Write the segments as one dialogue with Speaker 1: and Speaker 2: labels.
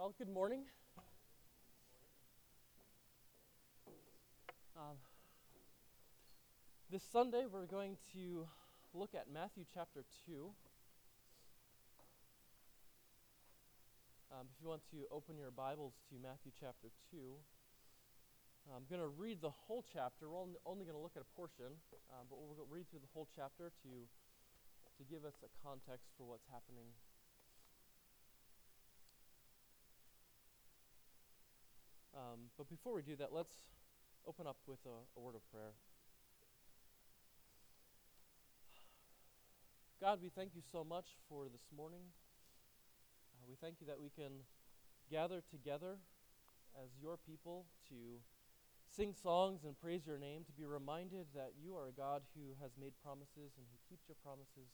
Speaker 1: Well, good morning. Um, this Sunday, we're going to look at Matthew chapter 2. Um, if you want to open your Bibles to Matthew chapter 2, I'm going to read the whole chapter. We're only, going to look at a portion, um, but we'll read through the whole chapter to, to give us a context for what's happening Um, but before we do that, let's open up with a, a word of prayer. God, we thank you so much for this morning. Uh, we thank you that we can gather together as your people to sing songs and praise your name, to be reminded that you are a God who has made promises and who keeps your promises.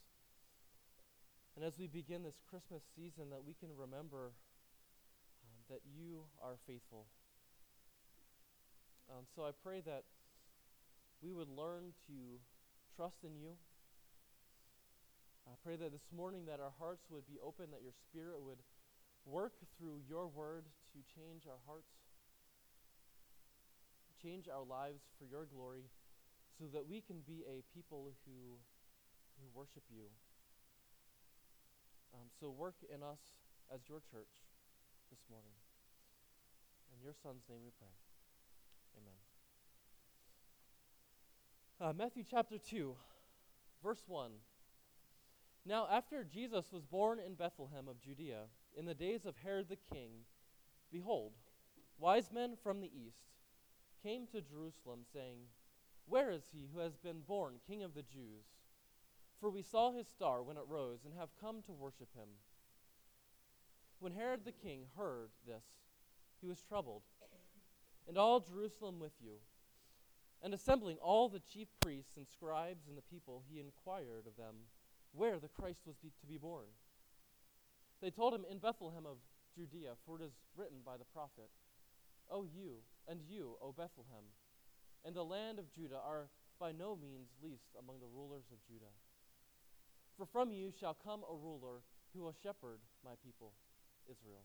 Speaker 1: And as we begin this Christmas season, that we can remember um, that you are faithful um, so I pray that we would learn to trust in you. I pray that this morning that our hearts would be open, that your spirit would work through your word to change our hearts, change our lives for your glory, so that we can be a people who, who worship you. Um, so work in us as your church this morning. In your son's name we pray. Amen. Uh, Matthew chapter 2, verse 1. Now, after Jesus was born in Bethlehem of Judea, in the days of Herod the king, behold, wise men from the east came to Jerusalem, saying, Where is he who has been born king of the Jews? For we saw his star when it rose, and have come to worship him. When Herod the king heard this, he was troubled and all Jerusalem with you. And assembling all the chief priests and scribes and the people, he inquired of them where the Christ was be, to be born. They told him, In Bethlehem of Judea, for it is written by the prophet, O you, and you, O Bethlehem, and the land of Judah are by no means least among the rulers of Judah. For from you shall come a ruler who will shepherd my people, Israel.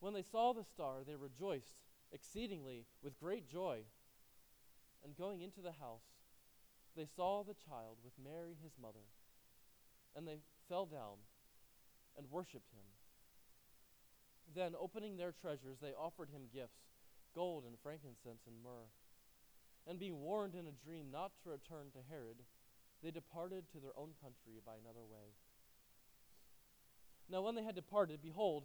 Speaker 1: When they saw the star, they rejoiced exceedingly with great joy. And going into the house, they saw the child with Mary his mother. And they fell down and worshipped him. Then, opening their treasures, they offered him gifts gold and frankincense and myrrh. And being warned in a dream not to return to Herod, they departed to their own country by another way. Now, when they had departed, behold,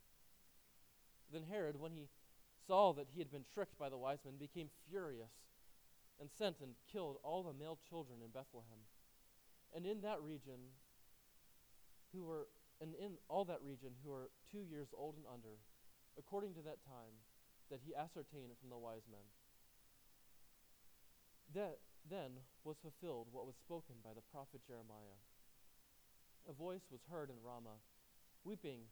Speaker 1: Then Herod, when he saw that he had been tricked by the wise men, became furious and sent and killed all the male children in Bethlehem. And in that region, who were, and in all that region who were two years old and under, according to that time that he ascertained from the wise men. That then was fulfilled what was spoken by the prophet Jeremiah. A voice was heard in Ramah, weeping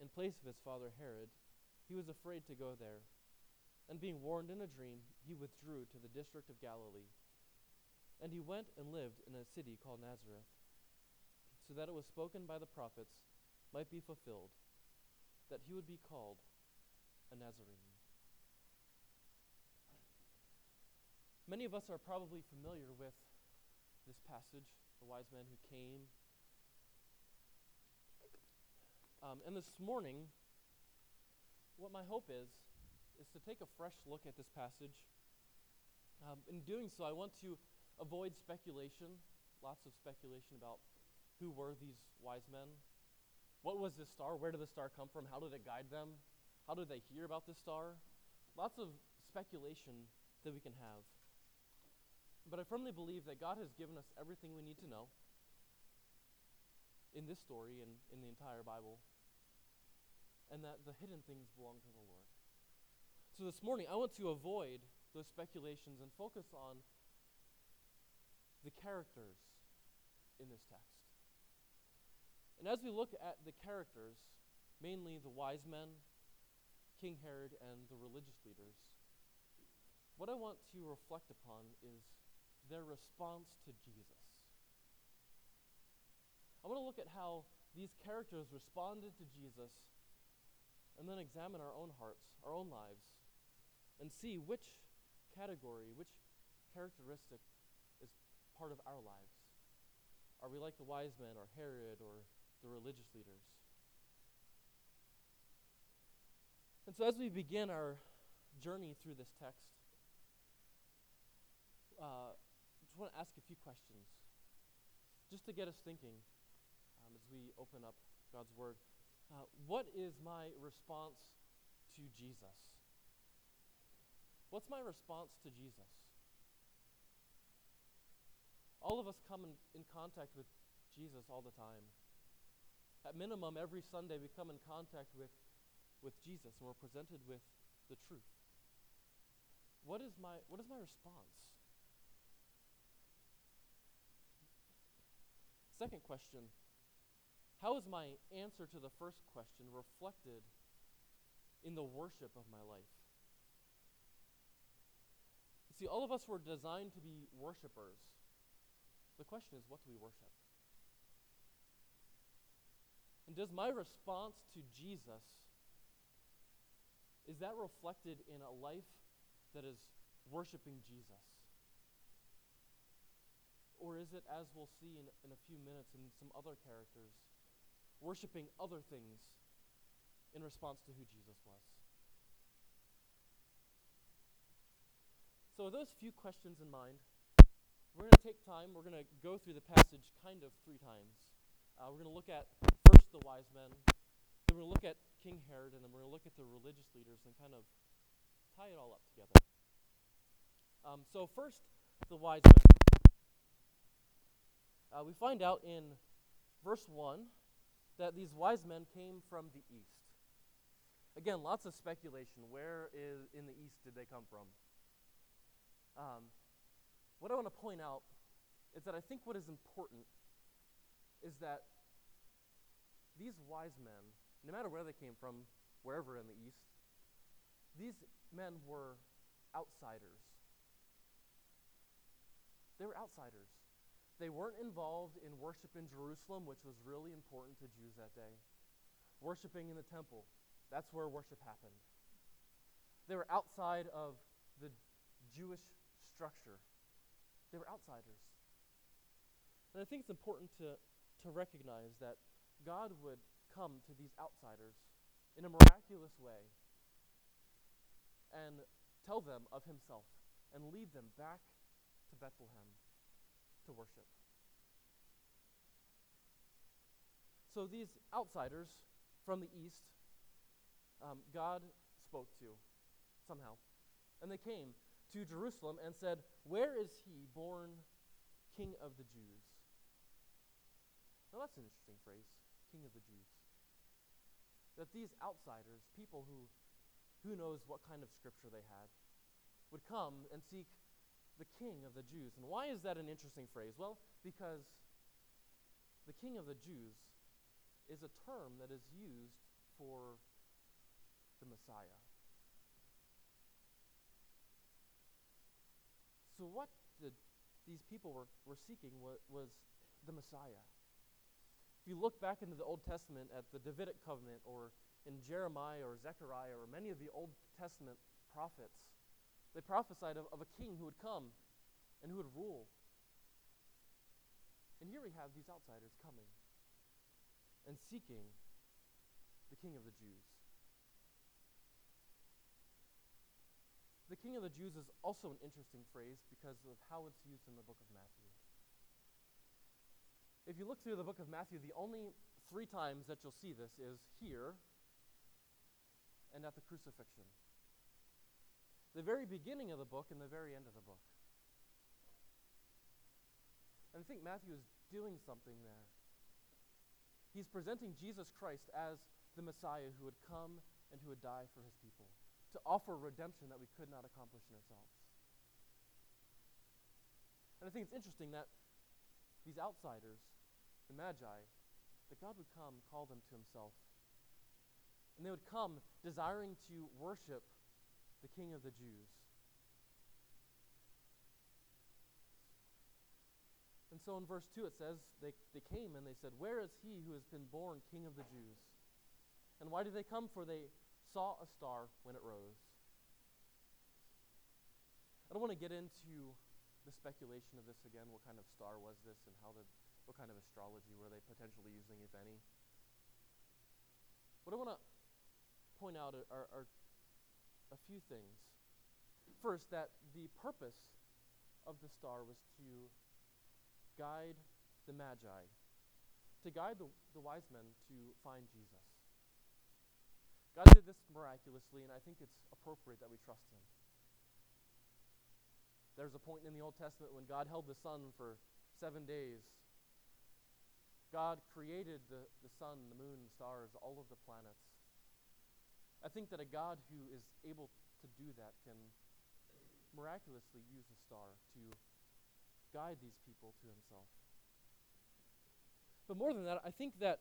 Speaker 1: in place of his father Herod, he was afraid to go there. And being warned in a dream, he withdrew to the district of Galilee. And he went and lived in a city called Nazareth, so that it was spoken by the prophets might be fulfilled, that he would be called a Nazarene. Many of us are probably familiar with this passage, the wise men who came. Um, and this morning, what my hope is, is to take a fresh look at this passage. Um, in doing so, I want to avoid speculation, lots of speculation about who were these wise men. What was this star? Where did the star come from? How did it guide them? How did they hear about this star? Lots of speculation that we can have. But I firmly believe that God has given us everything we need to know in this story and in the entire Bible, and that the hidden things belong to the Lord. So this morning, I want to avoid those speculations and focus on the characters in this text. And as we look at the characters, mainly the wise men, King Herod, and the religious leaders, what I want to reflect upon is their response to Jesus. I want to look at how these characters responded to Jesus and then examine our own hearts, our own lives, and see which category, which characteristic is part of our lives. Are we like the wise men, or Herod, or the religious leaders? And so, as we begin our journey through this text, uh, I just want to ask a few questions, just to get us thinking um, as we open up God's Word. Uh, what is my response to Jesus? What's my response to Jesus? All of us come in, in contact with Jesus all the time. At minimum, every Sunday we come in contact with, with Jesus and we're presented with the truth. What is my, what is my response? Second question How is my answer to the first question reflected in the worship of my life? You see, all of us were designed to be worshipers. The question is, what do we worship? And does my response to Jesus is that reflected in a life that is worshiping Jesus? Or is it, as we'll see in, in a few minutes in some other characters, worshiping other things in response to who Jesus was? So, with those few questions in mind, we're going to take time. We're going to go through the passage kind of three times. Uh, we're going to look at first the wise men, then we're going to look at King Herod, and then we're going to look at the religious leaders and kind of tie it all up together. Um, so, first, the wise men. Uh, we find out in verse 1 that these wise men came from the east. Again, lots of speculation. Where is, in the east did they come from? Um, what I want to point out is that I think what is important is that these wise men, no matter where they came from, wherever in the east, these men were outsiders. They were outsiders. They weren't involved in worship in Jerusalem, which was really important to Jews that day. Worshipping in the temple, that's where worship happened. They were outside of the Jewish structure. They were outsiders. And I think it's important to, to recognize that God would come to these outsiders in a miraculous way and tell them of himself and lead them back to Bethlehem to worship. So these outsiders from the east, um, God spoke to somehow. And they came to Jerusalem and said, Where is he born King of the Jews? Now that's an interesting phrase, King of the Jews. That these outsiders, people who who knows what kind of scripture they had, would come and seek the king of the Jews. And why is that an interesting phrase? Well, because the king of the Jews is a term that is used for the Messiah. So, what did these people were, were seeking was, was the Messiah. If you look back into the Old Testament at the Davidic covenant or in Jeremiah or Zechariah or many of the Old Testament prophets, they prophesied of, of a king who would come and who would rule. And here we have these outsiders coming and seeking the king of the Jews. The king of the Jews is also an interesting phrase because of how it's used in the book of Matthew. If you look through the book of Matthew, the only three times that you'll see this is here and at the crucifixion. The very beginning of the book and the very end of the book. And I think Matthew is doing something there. He's presenting Jesus Christ as the Messiah who would come and who would die for his people to offer redemption that we could not accomplish in ourselves. And I think it's interesting that these outsiders, the Magi, that God would come, call them to himself. And they would come desiring to worship the King of the Jews. And so in verse 2 it says, they, they came and they said, Where is he who has been born King of the Jews? And why did they come? For they saw a star when it rose. I don't want to get into the speculation of this again. What kind of star was this, and how the, what kind of astrology were they potentially using, if any? What I want to point out are, are, a few things. First, that the purpose of the star was to guide the Magi, to guide the, the wise men to find Jesus. God did this miraculously, and I think it's appropriate that we trust Him. There's a point in the Old Testament when God held the sun for seven days. God created the, the sun, the moon, stars, all of the planets. I think that a God who is able to do that can miraculously use a star to guide these people to himself. But more than that, I think that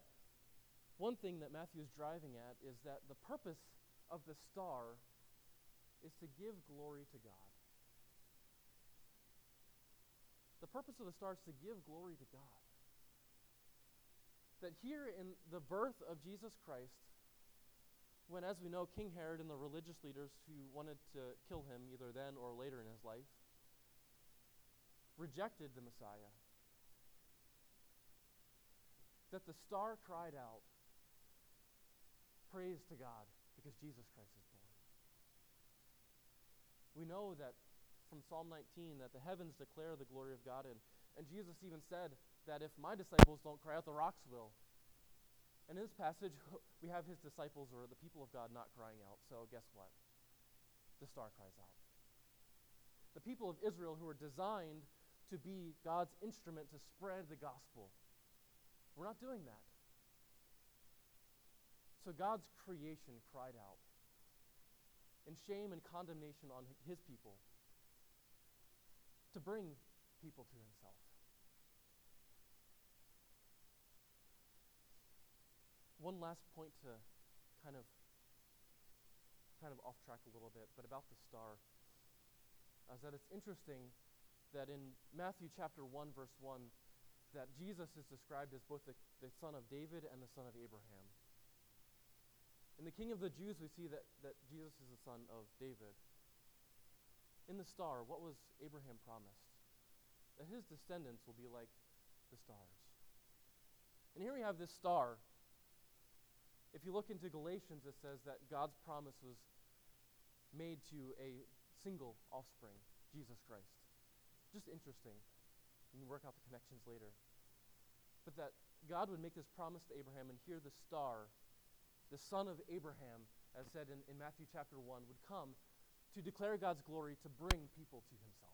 Speaker 1: one thing that Matthew is driving at is that the purpose of the star is to give glory to God. The purpose of the star is to give glory to God. That here in the birth of Jesus Christ, when, as we know, King Herod and the religious leaders who wanted to kill him either then or later in his life rejected the Messiah, that the star cried out, Praise to God, because Jesus Christ is born. We know that from Psalm 19 that the heavens declare the glory of God, and, and Jesus even said that if my disciples don't cry out, the rocks will. And in this passage, we have his disciples or the people of God not crying out. So guess what? The star cries out. The people of Israel who are designed to be God's instrument to spread the gospel. We're not doing that. So God's creation cried out in shame and condemnation on his people to bring people to himself. One last point to kind of kind of off track a little bit, but about the star uh, is that it's interesting that in Matthew chapter 1 verse 1 that Jesus is described as both the, the son of David and the son of Abraham. In the king of the Jews, we see that, that Jesus is the son of David. In the star, what was Abraham promised? That his descendants will be like the stars. And here we have this star. If you look into Galatians, it says that God's promise was made to a single offspring, Jesus Christ. Just interesting. You can work out the connections later. But that God would make this promise to Abraham, and here the star the son of Abraham, as said in, in Matthew chapter 1, would come to declare God's glory to bring people to himself.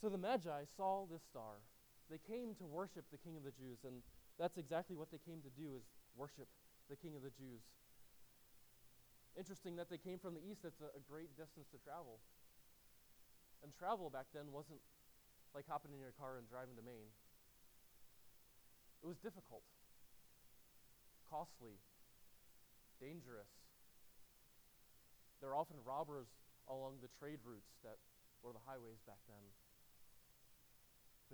Speaker 1: So the Magi saw this star. They came to worship the King of the Jews, and that's exactly what they came to do is worship the King of the Jews. Interesting that they came from the east. That's a, a great distance to travel. And travel back then wasn't like hopping in your car and driving to Maine. It was difficult, costly, dangerous. there were often robbers along the trade routes that were the highways back then.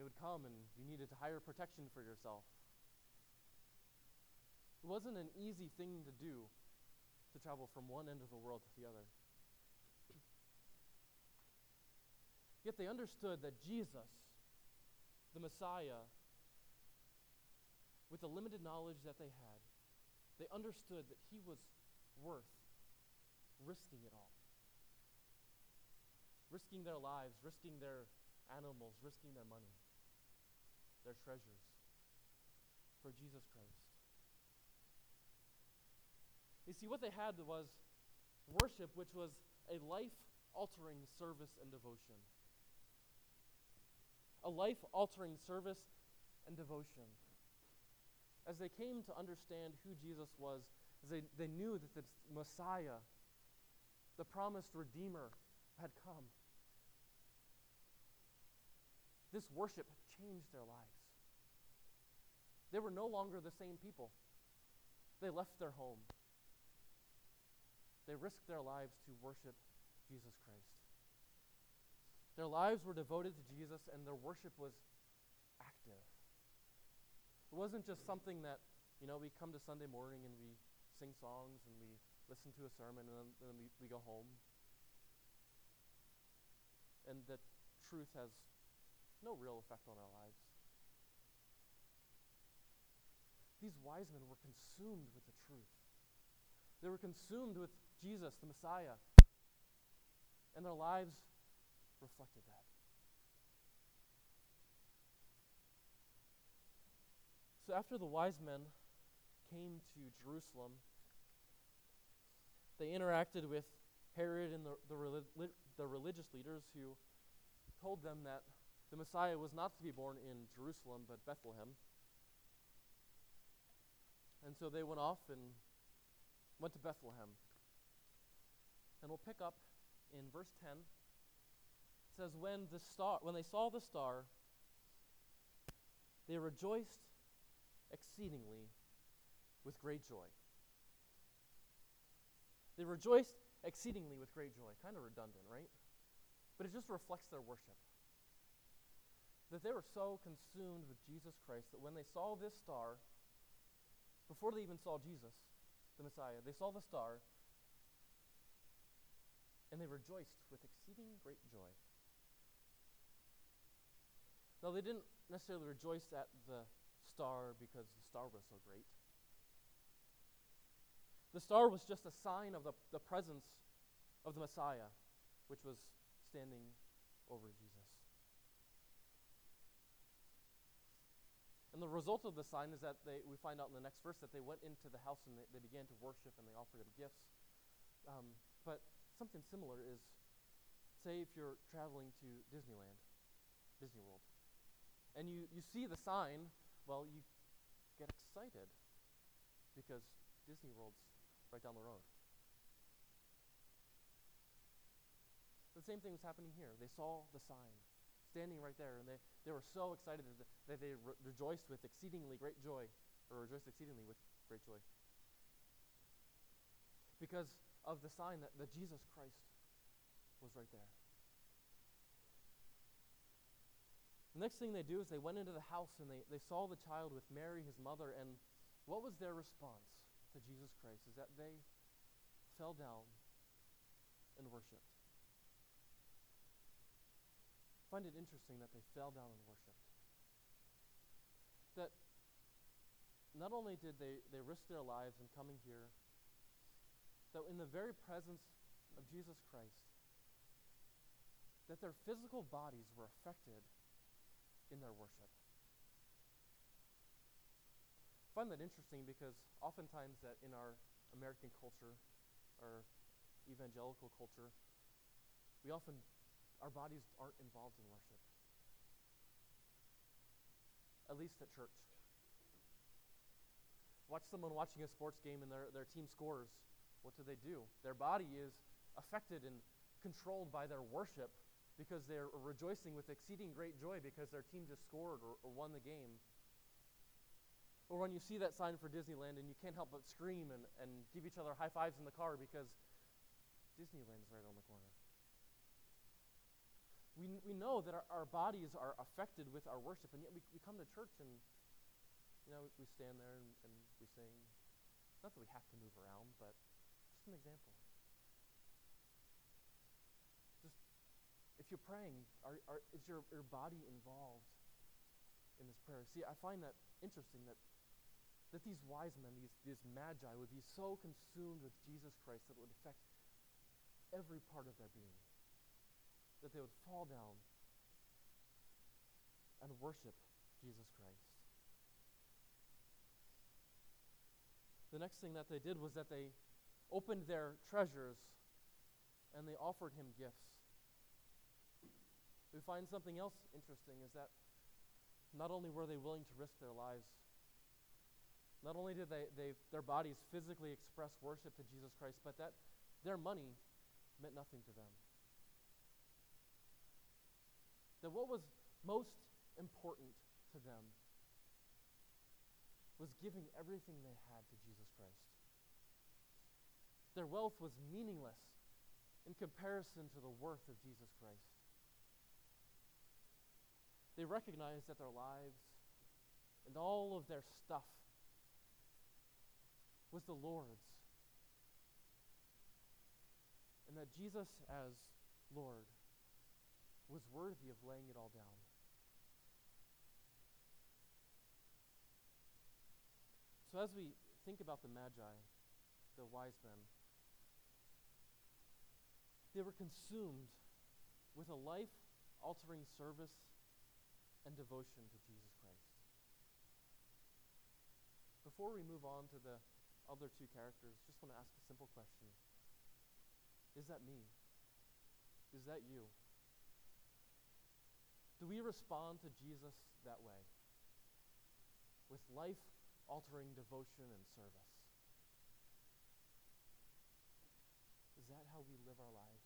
Speaker 1: They would come and you needed to hire protection for yourself. It wasn't an easy thing to do to travel from one end of the world to the other. Yet they understood that Jesus, the Messiah, with the limited knowledge that they had, they understood that he was worth risking it all. Risking their lives, risking their animals, risking their money, their treasures for Jesus Christ. You see, what they had was worship, which was a life altering service and devotion. A life altering service and devotion. As they came to understand who Jesus was, as they, they knew that the Messiah, the promised Redeemer, had come, this worship changed their lives. They were no longer the same people. They left their home. They risked their lives to worship Jesus Christ. Their lives were devoted to Jesus, and their worship was active. It wasn't just something that, you know, we come to Sunday morning and we sing songs and we listen to a sermon and then, then we, we go home. And that truth has no real effect on our lives. These wise men were consumed with the truth. They were consumed with Jesus, the Messiah. And their lives reflected that. So after the wise men came to Jerusalem, they interacted with Herod and the, the, the religious leaders who told them that the Messiah was not to be born in Jerusalem, but Bethlehem. And so they went off and went to Bethlehem. And we'll pick up in verse 10. It says, When, the star, when they saw the star, they rejoiced exceedingly with great joy. They rejoiced exceedingly with great joy. Kind of redundant, right? But it just reflects their worship. That they were so consumed with Jesus Christ that when they saw this star, before they even saw Jesus, the Messiah, they saw the star and they rejoiced with exceeding great joy. Now, they didn't necessarily rejoice at the star because the star was so great. The star was just a sign of the, the presence of the Messiah, which was standing over Jesus. And the result of the sign is that they, we find out in the next verse that they went into the house and they, they began to worship and they offered him gifts. Um, but something similar is say if you're traveling to Disneyland, Disney World, and you, you see the sign, well, you get excited because Disney World's right down the road. The same thing was happening here. They saw the sign standing right there, and they, they were so excited that, that they re- rejoiced with exceedingly great joy, or rejoiced exceedingly with great joy. Because of the sign that, that Jesus Christ was right there. The next thing they do is they went into the house and they, they saw the child with Mary, his mother, and what was their response to Jesus Christ? Is that they fell down and worshiped. Find it interesting that they fell down and worshiped. That not only did they, they risk their lives in coming here that in the very presence of Jesus Christ, that their physical bodies were affected in their worship. I find that interesting because oftentimes that in our American culture, our evangelical culture, we often our bodies aren't involved in worship. At least at church. Watch someone watching a sports game and their, their team scores what do they do? Their body is affected and controlled by their worship because they're rejoicing with exceeding great joy because their team just scored or, or won the game. Or when you see that sign for Disneyland and you can't help but scream and, and give each other high fives in the car because Disneyland's right on the corner. We, we know that our, our bodies are affected with our worship, and yet we, we come to church and, you know, we stand there and, and we sing. Not that we have to move around, but just an example. Just if you're praying, are, are, is your, your body involved in this prayer? See, I find that interesting that that these wise men, these, these magi, would be so consumed with Jesus Christ that it would affect every part of their being. That they would fall down and worship Jesus Christ. The next thing that they did was that they opened their treasures and they offered him gifts. We find something else interesting is that not only were they willing to risk their lives not only did they, they, their bodies physically express worship to Jesus Christ, but that their money meant nothing to them. That what was most important to them was giving everything they had to Jesus Christ. Their wealth was meaningless in comparison to the worth of Jesus Christ. They recognized that their lives and all of their stuff was the Lord's. And that Jesus, as Lord, was worthy of laying it all down. So, as we think about the Magi, the wise men, they were consumed with a life altering service and devotion to Jesus Christ. Before we move on to the other two characters, just want to ask a simple question Is that me? Is that you? Do we respond to Jesus that way? With life altering devotion and service? Is that how we live our lives?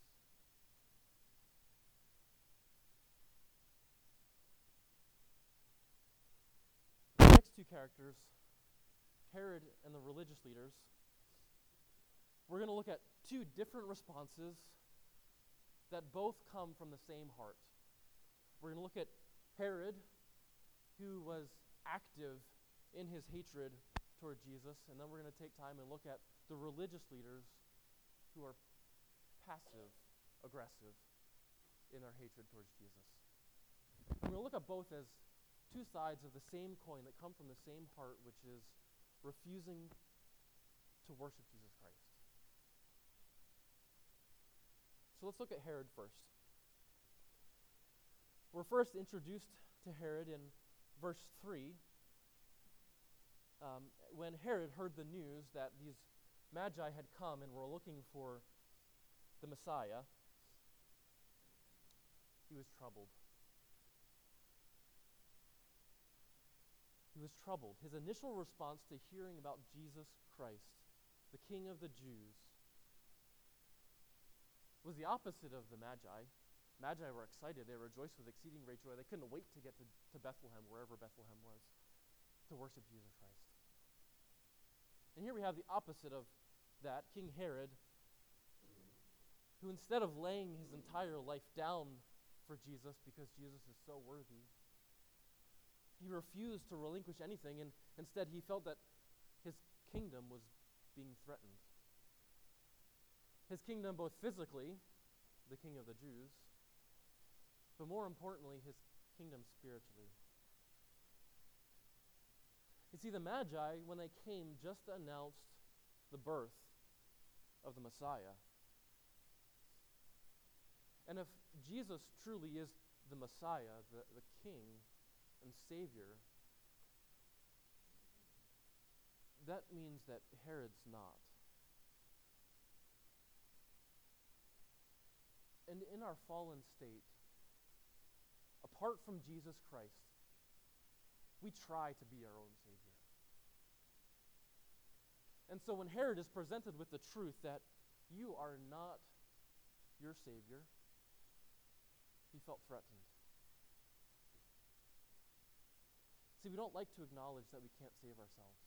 Speaker 1: The next two characters Herod and the religious leaders, we're going to look at two different responses that both come from the same heart. We're going to look at Herod, who was active in his hatred toward Jesus, and then we're going to take time and look at the religious leaders who are passive aggressive in their hatred towards Jesus. We're going to look at both as two sides of the same coin that come from the same heart, which is refusing to worship Jesus Christ. So let's look at Herod first. We're first introduced to Herod in verse 3 um, when Herod heard the news that these magi had come and were looking for the Messiah. He was troubled. He was troubled. His initial response to hearing about Jesus Christ, the King of the Jews, was the opposite of the Magi. Magi were excited. They rejoiced with exceeding great joy. They couldn't wait to get to, to Bethlehem, wherever Bethlehem was, to worship Jesus Christ. And here we have the opposite of that King Herod, who instead of laying his entire life down for Jesus because Jesus is so worthy, he refused to relinquish anything, and instead he felt that his kingdom was being threatened. His kingdom, both physically, the king of the Jews, but more importantly, his kingdom spiritually. You see, the Magi, when they came, just announced the birth of the Messiah. And if Jesus truly is the Messiah, the, the King, and Savior, that means that Herod's not. And in our fallen state, apart from Jesus Christ, we try to be our own Savior. And so when Herod is presented with the truth that you are not your Savior, he felt threatened. See, we don't like to acknowledge that we can't save ourselves.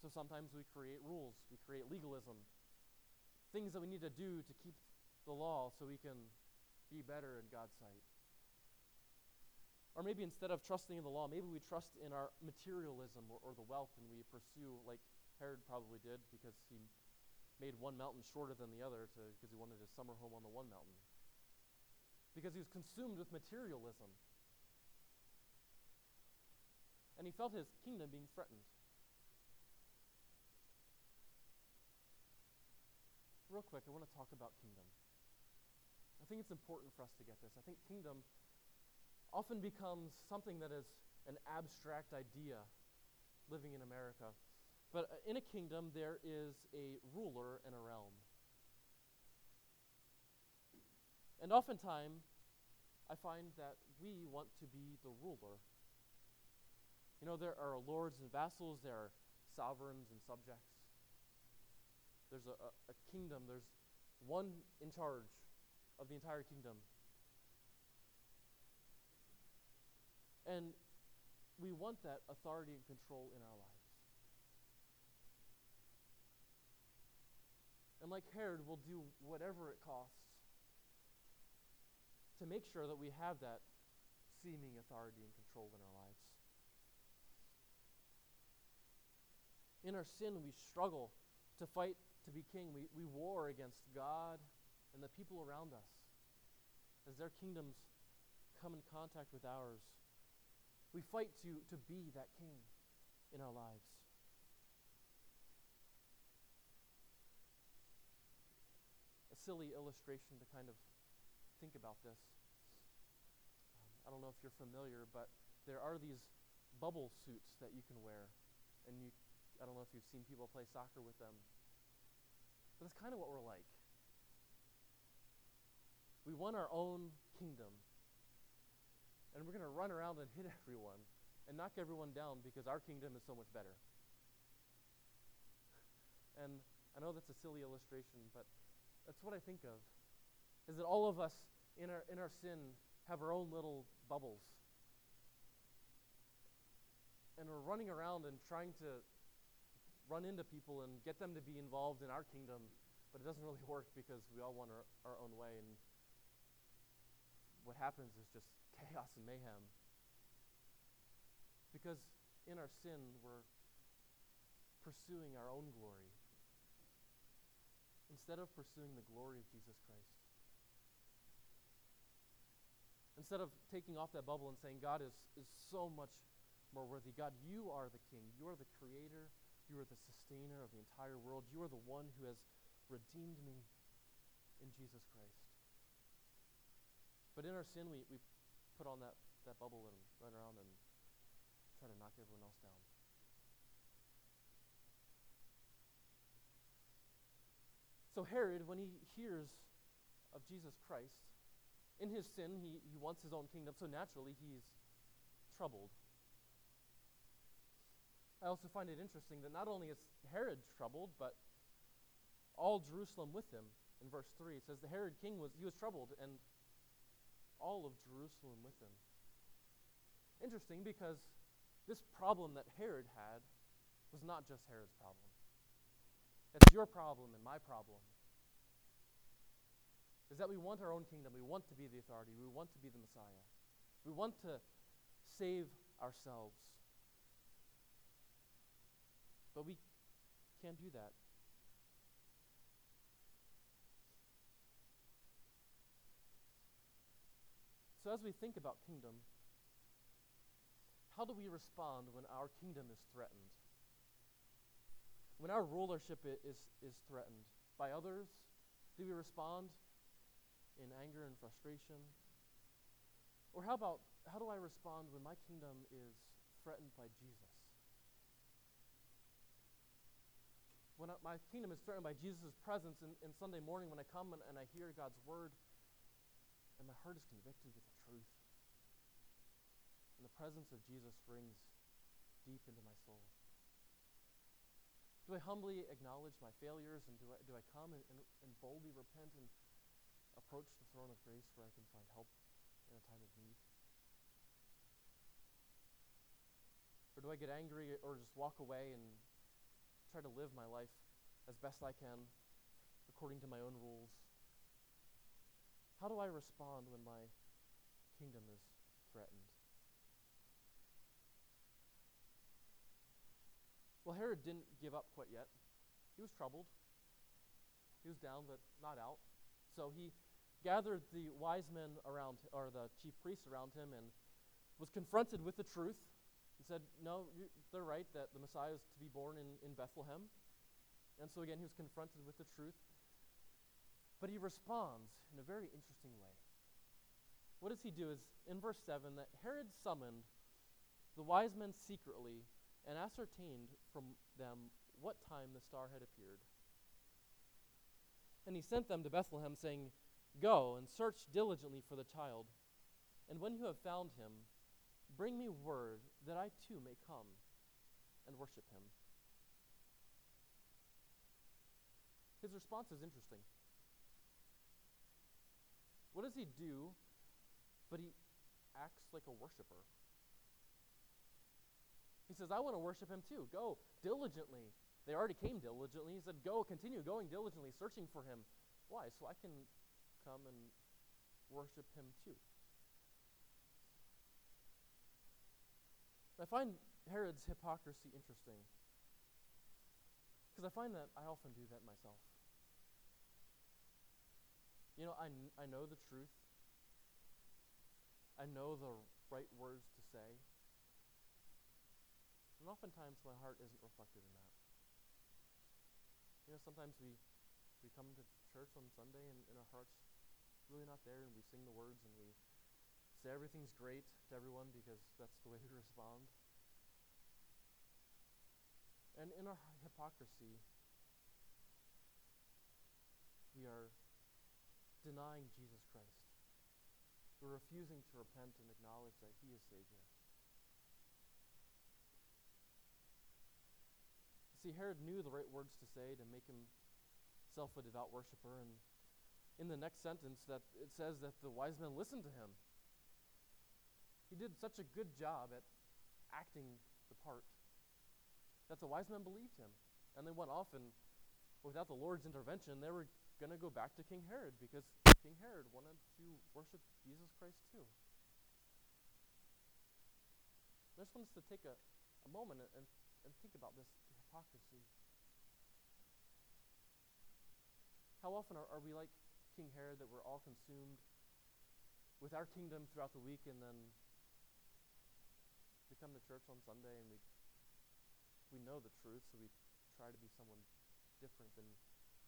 Speaker 1: So sometimes we create rules, we create legalism things that we need to do to keep the law so we can be better in God's sight. Or maybe instead of trusting in the law, maybe we trust in our materialism or, or the wealth and we pursue, like Herod probably did, because he made one mountain shorter than the other because he wanted his summer home on the one mountain. Because he was consumed with materialism. And he felt his kingdom being threatened. Real quick, I want to talk about kingdom. I think it's important for us to get this. I think kingdom often becomes something that is an abstract idea living in America. But uh, in a kingdom, there is a ruler and a realm. And oftentimes, I find that we want to be the ruler. You know, there are lords and vassals, there are sovereigns and subjects. There's a, a, a kingdom, there's one in charge of the entire kingdom. And we want that authority and control in our lives. And like Herod, we'll do whatever it costs to make sure that we have that seeming authority and control in our lives. In our sin, we struggle to fight to be king. We, we war against God and the people around us as their kingdoms come in contact with ours. We fight to, to be that king in our lives. A silly illustration to kind of think about this. Um, I don't know if you're familiar, but there are these bubble suits that you can wear. And you, I don't know if you've seen people play soccer with them. But that's kind of what we're like. We want our own kingdom and we're going to run around and hit everyone and knock everyone down because our kingdom is so much better. And I know that's a silly illustration, but that's what I think of. Is that all of us in our in our sin have our own little bubbles. And we're running around and trying to run into people and get them to be involved in our kingdom, but it doesn't really work because we all want our, our own way and what happens is just chaos and mayhem. Because in our sin, we're pursuing our own glory instead of pursuing the glory of Jesus Christ. Instead of taking off that bubble and saying, God is, is so much more worthy. God, you are the king. You are the creator. You are the sustainer of the entire world. You are the one who has redeemed me in Jesus Christ. But in our sin, we, we put on that, that bubble and run around and try to knock everyone else down. So Herod, when he hears of Jesus Christ, in his sin, he, he wants his own kingdom, so naturally he's troubled. I also find it interesting that not only is Herod troubled, but all Jerusalem with him. In verse 3, it says the Herod king was he was troubled, and all of Jerusalem with him. Interesting because this problem that Herod had was not just Herod's problem. It's your problem and my problem. Is that we want our own kingdom. We want to be the authority. We want to be the Messiah. We want to save ourselves. But we can't do that. So, as we think about kingdom, how do we respond when our kingdom is threatened? When our rulership is, is threatened by others, do we respond in anger and frustration? Or how about, how do I respond when my kingdom is threatened by Jesus? When I, my kingdom is threatened by Jesus' presence, and, and Sunday morning when I come and, and I hear God's word, and my heart is convicted with. And the presence of Jesus rings deep into my soul. Do I humbly acknowledge my failures and do I, do I come and, and, and boldly repent and approach the throne of grace where I can find help in a time of need? Or do I get angry or just walk away and try to live my life as best I can according to my own rules? How do I respond when my kingdom is threatened? Well, Herod didn't give up quite yet. He was troubled. He was down, but not out. So he gathered the wise men around, or the chief priests around him, and was confronted with the truth. He said, No, you, they're right that the Messiah is to be born in, in Bethlehem. And so again, he was confronted with the truth. But he responds in a very interesting way. What does he do? Is in verse 7 that Herod summoned the wise men secretly and ascertained from them what time the star had appeared. And he sent them to Bethlehem, saying, Go and search diligently for the child, and when you have found him, bring me word that I too may come and worship him. His response is interesting. What does he do? But he acts like a worshiper. He says, I want to worship him too. Go diligently. They already came diligently. He said, Go, continue going diligently, searching for him. Why? So I can come and worship him too. I find Herod's hypocrisy interesting because I find that I often do that myself. You know, I, I know the truth, I know the right words to say. And oftentimes my heart isn't reflected in that. You know, sometimes we, we come to church on Sunday and, and our heart's really not there, and we sing the words and we say everything's great to everyone because that's the way we respond. And in our hypocrisy, we are denying Jesus Christ. We're refusing to repent and acknowledge that He is Savior. See, Herod knew the right words to say to make himself a devout worshiper, and in the next sentence, that it says that the wise men listened to him. He did such a good job at acting the part that the wise men believed him, and they went off and, without the Lord's intervention, they were going to go back to King Herod because King Herod wanted to worship Jesus Christ too. I just want us to take a, a moment and, and think about this hypocrisy. How often are, are we like King Herod that we're all consumed with our kingdom throughout the week and then we come to church on Sunday and we we know the truth, so we try to be someone different than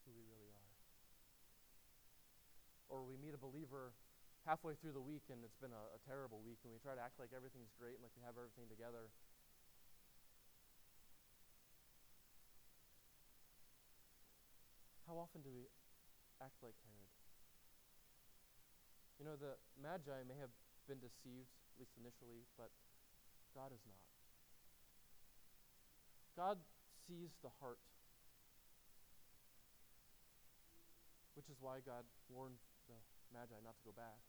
Speaker 1: who we really are. Or we meet a believer halfway through the week and it's been a, a terrible week and we try to act like everything's great and like we have everything together. How often do we act like Herod? You know, the Magi may have been deceived, at least initially, but God is not. God sees the heart, which is why God warned the Magi not to go back.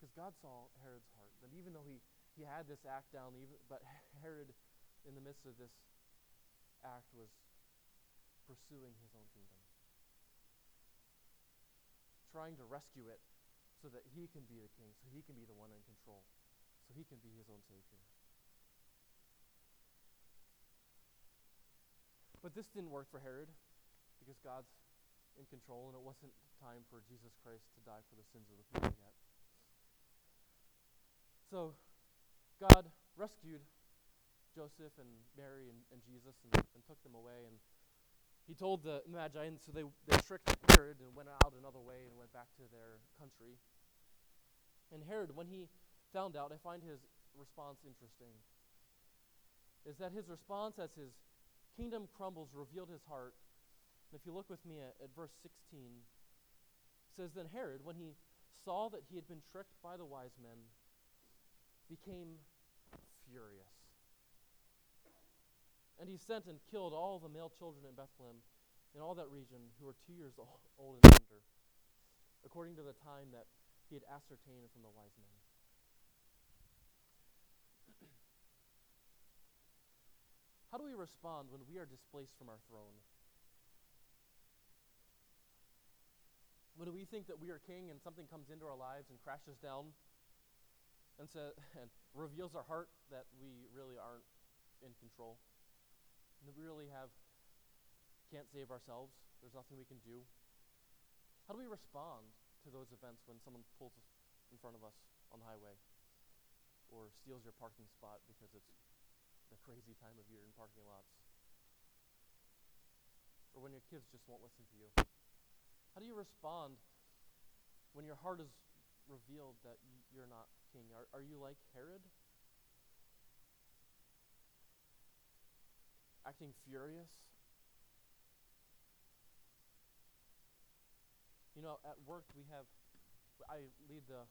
Speaker 1: Because God saw Herod's heart. That even though he, he had this act down, even, but Herod, in the midst of this act, was pursuing his own kingdom, trying to rescue it so that he can be the king, so he can be the one in control, so he can be his own savior. But this didn't work for Herod because God's in control and it wasn't time for Jesus Christ to die for the sins of the people yet. So God rescued Joseph and Mary and, and Jesus and, and took them away and he told the Magi, and so they, they tricked Herod and went out another way and went back to their country. And Herod, when he found out, I find his response interesting, is that his response as his kingdom crumbles revealed his heart. And if you look with me at, at verse 16, it says, Then Herod, when he saw that he had been tricked by the wise men, became furious and he sent and killed all the male children in Bethlehem in all that region who were two years old and under, according to the time that he had ascertained from the wise men. How do we respond when we are displaced from our throne? When we think that we are king and something comes into our lives and crashes down and, and reveals our heart that we really aren't in control, we really have can't save ourselves, there's nothing we can do. How do we respond to those events when someone pulls in front of us on the highway or steals your parking spot because it's the crazy time of year in parking lots? Or when your kids just won't listen to you? How do you respond when your heart is revealed that you're not king? Are, are you like Herod? Acting furious? You know, at work we have, I lead the,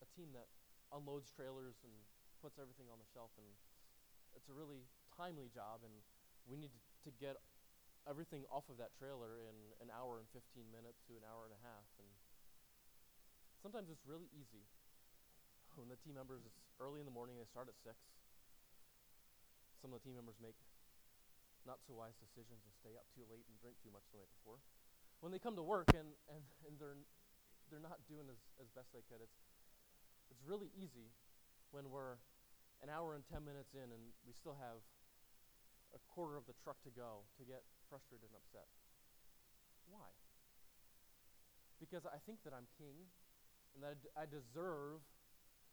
Speaker 1: a team that unloads trailers and puts everything on the shelf, and it's a really timely job, and we need to, get everything off of that trailer in an hour and 15 minutes to an hour and a half. And sometimes it's really easy. When the team members, it's early in the morning, they start at 6. Some of the team members make not so wise decisions and stay up too late and drink too much the night before. When they come to work and, and, and they're, they're not doing as, as best they could, it's, it's really easy when we're an hour and 10 minutes in and we still have a quarter of the truck to go to get frustrated and upset. Why? Because I think that I'm king and that I, d- I deserve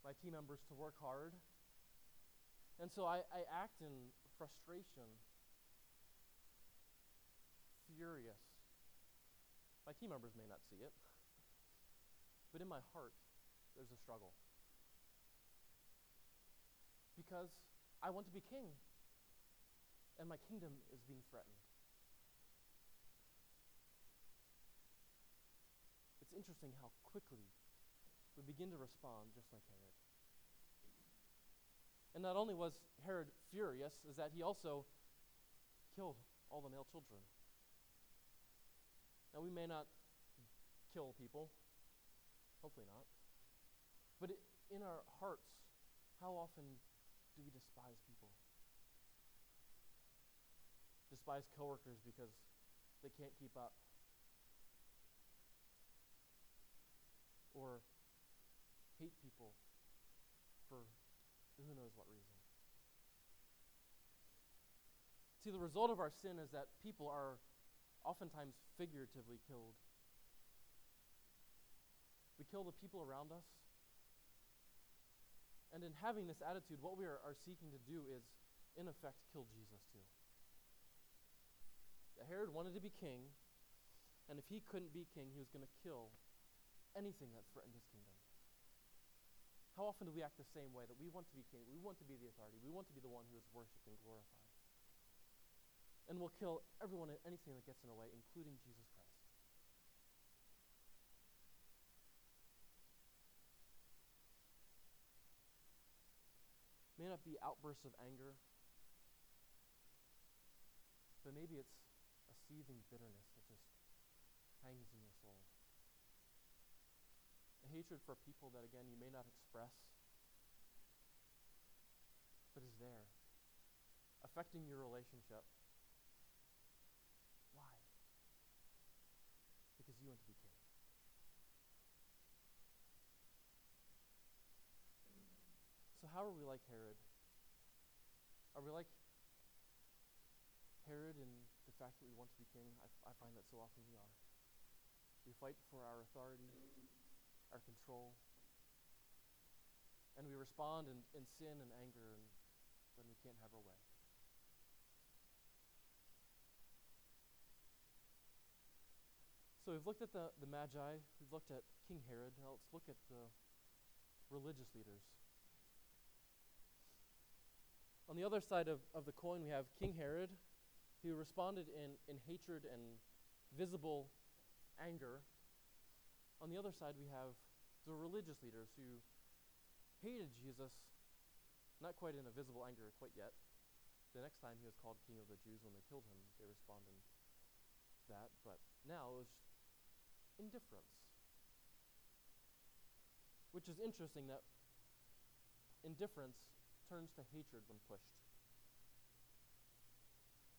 Speaker 1: my team members to work hard. And so I, I act in frustration, furious. My team members may not see it, but in my heart, there's a struggle. Because I want to be king, and my kingdom is being threatened. It's interesting how quickly we begin to respond just like Herod. And not only was Herod furious, is that he also killed all the male children. Now, we may not kill people, hopefully not, but in our hearts, how often do we despise people? Despise coworkers because they can't keep up. Or hate people for who knows what reason. See, the result of our sin is that people are oftentimes figuratively killed. We kill the people around us. And in having this attitude, what we are, are seeking to do is, in effect, kill Jesus too. Herod wanted to be king, and if he couldn't be king, he was going to kill anything that threatened his kingdom. How often do we act the same way? That we want to be king, we want to be the authority, we want to be the one who is worshipped and glorified. And we'll kill everyone and anything that gets in the way, including Jesus Christ. May not be outbursts of anger, but maybe it's a seething bitterness that just hangs in your soul. A hatred for people that, again, you may not express, but is there, affecting your relationship. Why? Because you be. So, how are we like Herod? Are we like Herod in the fact that we want to be king? I find that so often we are. We fight for our authority, our control, and we respond in, in sin and anger and when we can't have our way. So we've looked at the, the Magi, we've looked at King Herod. Now let's look at the religious leaders. On the other side of, of the coin, we have King Herod, who responded in, in hatred and visible anger. On the other side, we have the religious leaders who hated Jesus, not quite in a visible anger quite yet. The next time he was called King of the Jews when they killed him, they responded that, but now it was indifference. Which is interesting that indifference turns to hatred when pushed.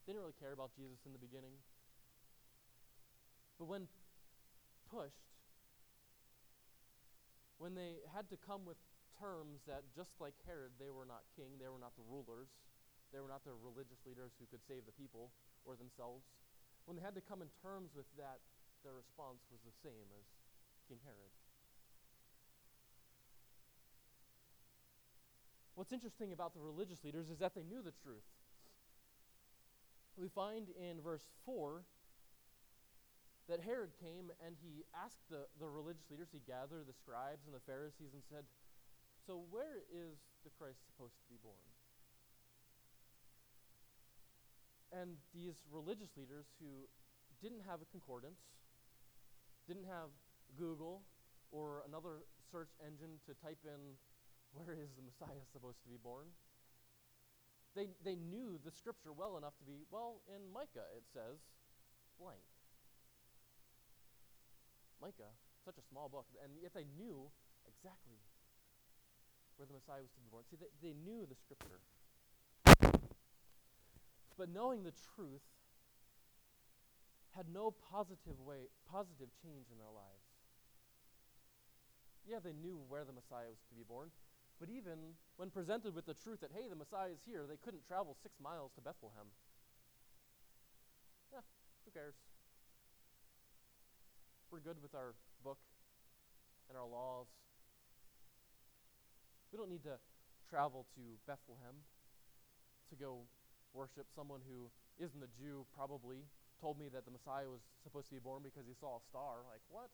Speaker 1: They didn't really care about Jesus in the beginning. But when pushed, when they had to come with terms that, just like Herod, they were not king, they were not the rulers, they were not the religious leaders who could save the people or themselves, when they had to come in terms with that, their response was the same as King Herod. What's interesting about the religious leaders is that they knew the truth. We find in verse 4 that Herod came and he asked the, the religious leaders, he gathered the scribes and the Pharisees and said, So, where is the Christ supposed to be born? And these religious leaders who didn't have a concordance, didn't have Google or another search engine to type in where is the Messiah supposed to be born? They, they knew the scripture well enough to be, well, in Micah it says blank. Micah, such a small book, and yet they knew exactly where the Messiah was to be born. See, they, they knew the scripture. But knowing the truth had no positive way, positive change in their lives. Yeah, they knew where the Messiah was to be born. But even when presented with the truth that, hey, the Messiah is here, they couldn't travel six miles to Bethlehem. Yeah, who cares? We're good with our book and our laws. We don't need to travel to Bethlehem to go worship someone who isn't a Jew, probably told me that the Messiah was supposed to be born because he saw a star. Like, what?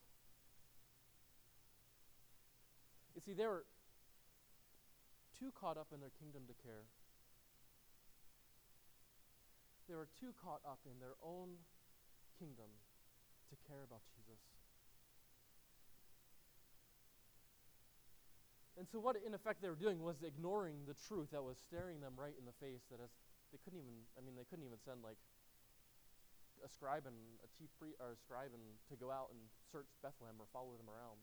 Speaker 1: You see, they were too caught up in their kingdom to care. They were too caught up in their own kingdom to care about Jesus. And so, what in effect they were doing was ignoring the truth that was staring them right in the face. That as they couldn't even, I mean, they couldn't even send like a scribe and a chief priest or a scribe and to go out and search Bethlehem or follow them around.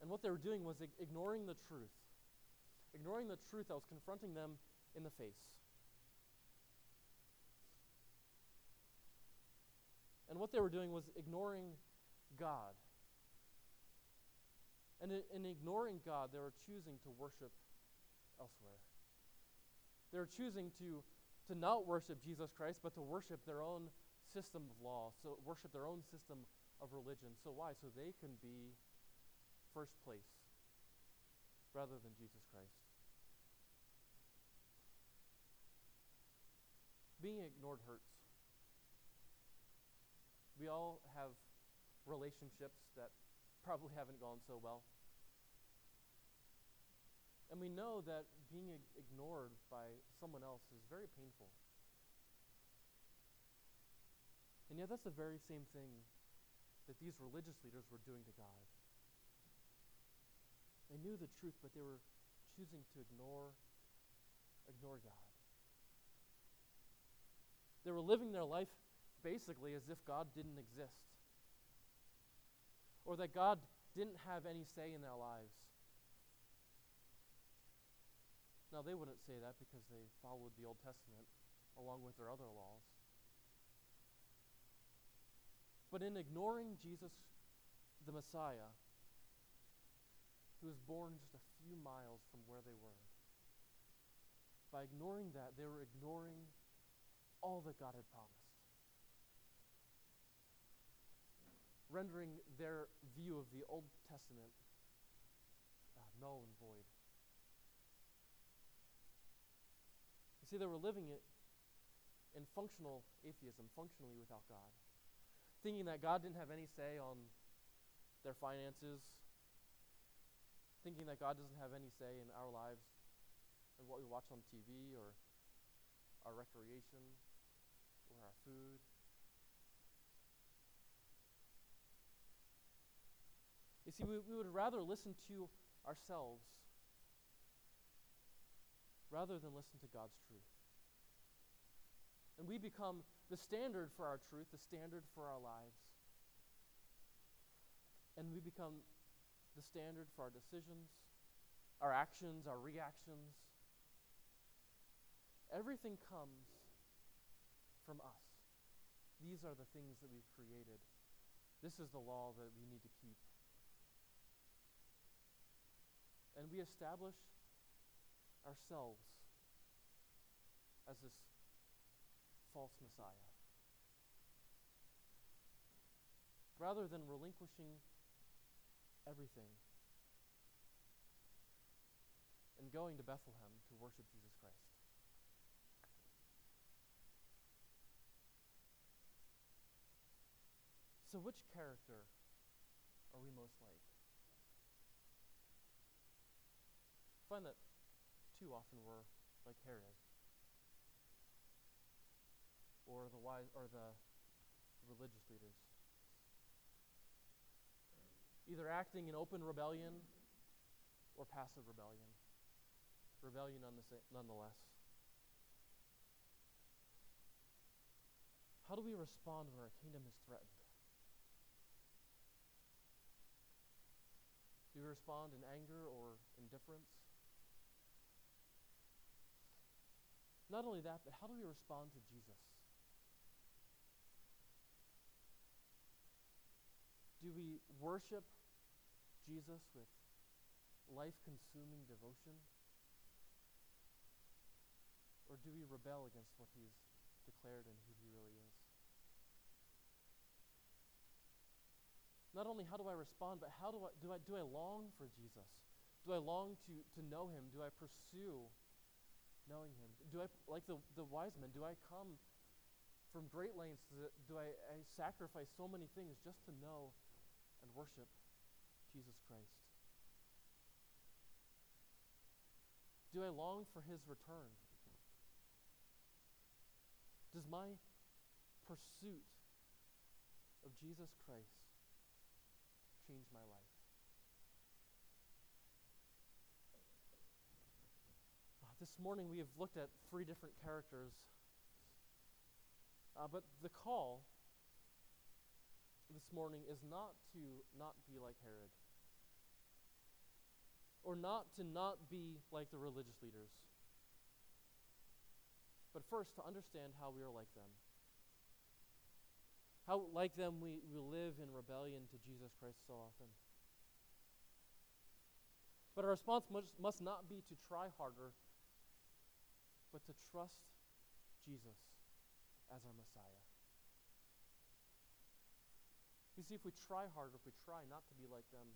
Speaker 1: And what they were doing was ignoring the truth ignoring the truth that was confronting them in the face. And what they were doing was ignoring God. And in, in, ignoring God, they were choosing to worship elsewhere. They were choosing to, to not worship Jesus Christ, but to worship their own system of law, so worship their own system of religion. So why? So they can be first place rather than Jesus Christ. Being ignored hurts. We all have relationships that probably haven't gone so well. And we know that being ignored by someone else is very painful. And yet, that's the very same thing that these religious leaders were doing to God. They knew the truth, but they were choosing to ignore, ignore God. They were living their life basically as if God didn't exist, or that God didn't have any say in their lives. Now, they wouldn't say that because they followed the Old Testament along with their other laws. But in ignoring Jesus, the Messiah, who was born just a few miles from where they were. By ignoring that, they were ignoring all that God had promised, rendering their view of the Old Testament uh, null and void. You see, they were living it in functional atheism, functionally without God, thinking that God didn't have any say on their finances, thinking that God doesn't have any say in our lives and what we watch on TV or our recreation or our food. You see, we, we would rather listen to ourselves rather than listen to God's truth. And we become the standard for our truth, the standard for our lives. And we become the standard for our decisions, our actions, our reactions. Everything comes from us. These are the things that we've created. This is the law that we need to keep. and we establish ourselves as this false Messiah. Rather than relinquishing everything and going to Bethlehem to worship Jesus Christ. So, which character are we most like? Find that too often we're like Herod or the wise or the religious leaders. Either acting in open rebellion or passive rebellion. Rebellion nonetheless. How do we respond when our kingdom is threatened? Do we respond in anger or indifference? Not only that, but how do we respond to Jesus? Do we worship Jesus with life consuming devotion? Or do we rebel against what he's declared and who he really is? Not only how do I respond, but how do I do I do I long for Jesus? Do I long to, to know him? Do I pursue knowing him? Do I like the, the wise men, do I come from great lengths? Do I, I sacrifice so many things just to know and worship Jesus Christ? Do I long for his return? Does my pursuit of Jesus Christ change my life? Uh, this morning we have looked at three different characters, uh, but the call this morning is not to not be like Herod, or not to not be like the religious leaders, but first to understand how we are like them. How, like them, we, we live in rebellion to Jesus Christ so often. But our response must, must not be to try harder, but to trust Jesus as our Messiah. You see, if we try harder, if we try not to be like them,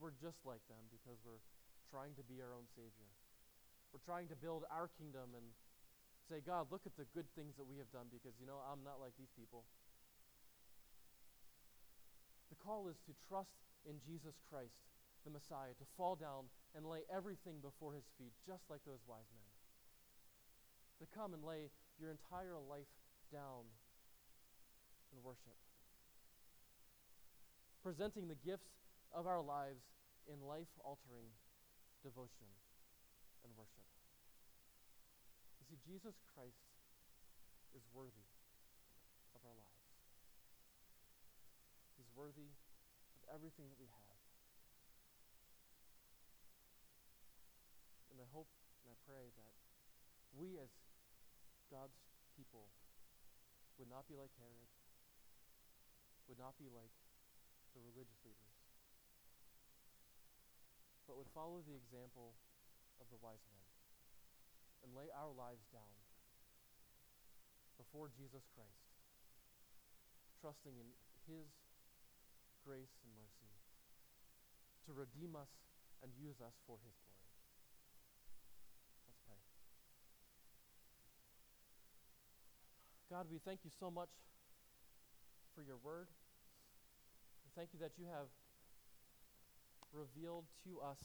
Speaker 1: we're just like them because we're trying to be our own Savior. We're trying to build our kingdom and say, God, look at the good things that we have done because, you know, I'm not like these people. The call is to trust in Jesus Christ, the Messiah, to fall down and lay everything before his feet, just like those wise men. To come and lay your entire life down and worship presenting the gifts of our lives in life altering devotion and worship. You see, Jesus Christ is worthy of our lives. He's worthy of everything that we have. And I hope and I pray that we, as God's people, would not be like Herod, would not be like the religious leaders, but would follow the example of the wise men and lay our lives down before Jesus Christ, trusting in His grace and mercy to redeem us and use us for His glory. Let's pray. God, we thank you so much for your word thank you that you have revealed to us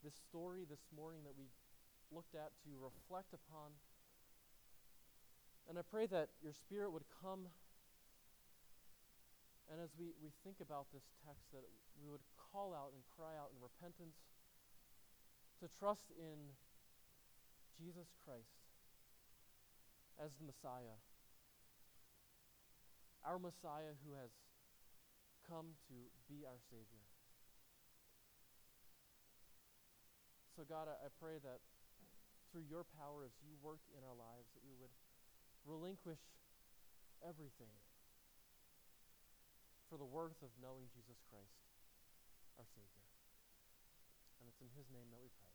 Speaker 1: this story this morning that we looked at to reflect upon. And I pray that your Spirit would come, and as we, we think about this text, that we would call out and cry out in repentance to trust in Jesus Christ as the Messiah, our Messiah who has come to be our Savior. So, God, I, I pray that through your power, as you work in our lives, that we would relinquish everything for the worth of knowing Jesus Christ, our Savior. And it's in His name that we pray.